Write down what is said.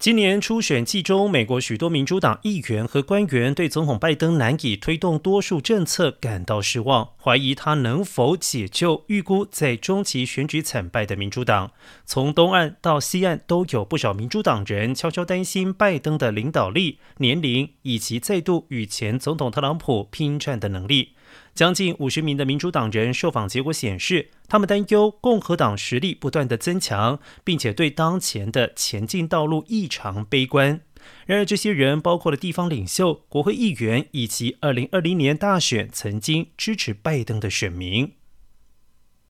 今年初选季中，美国许多民主党议员和官员对总统拜登难以推动多数政策感到失望，怀疑他能否解救预估在中期选举惨败的民主党。从东岸到西岸，都有不少民主党人悄悄担心拜登的领导力、年龄以及再度与前总统特朗普拼战的能力。将近五十名的民主党人受访结果显示，他们担忧共和党实力不断的增强，并且对当前的前进道路异常悲观。然而，这些人包括了地方领袖、国会议员以及二零二零年大选曾经支持拜登的选民。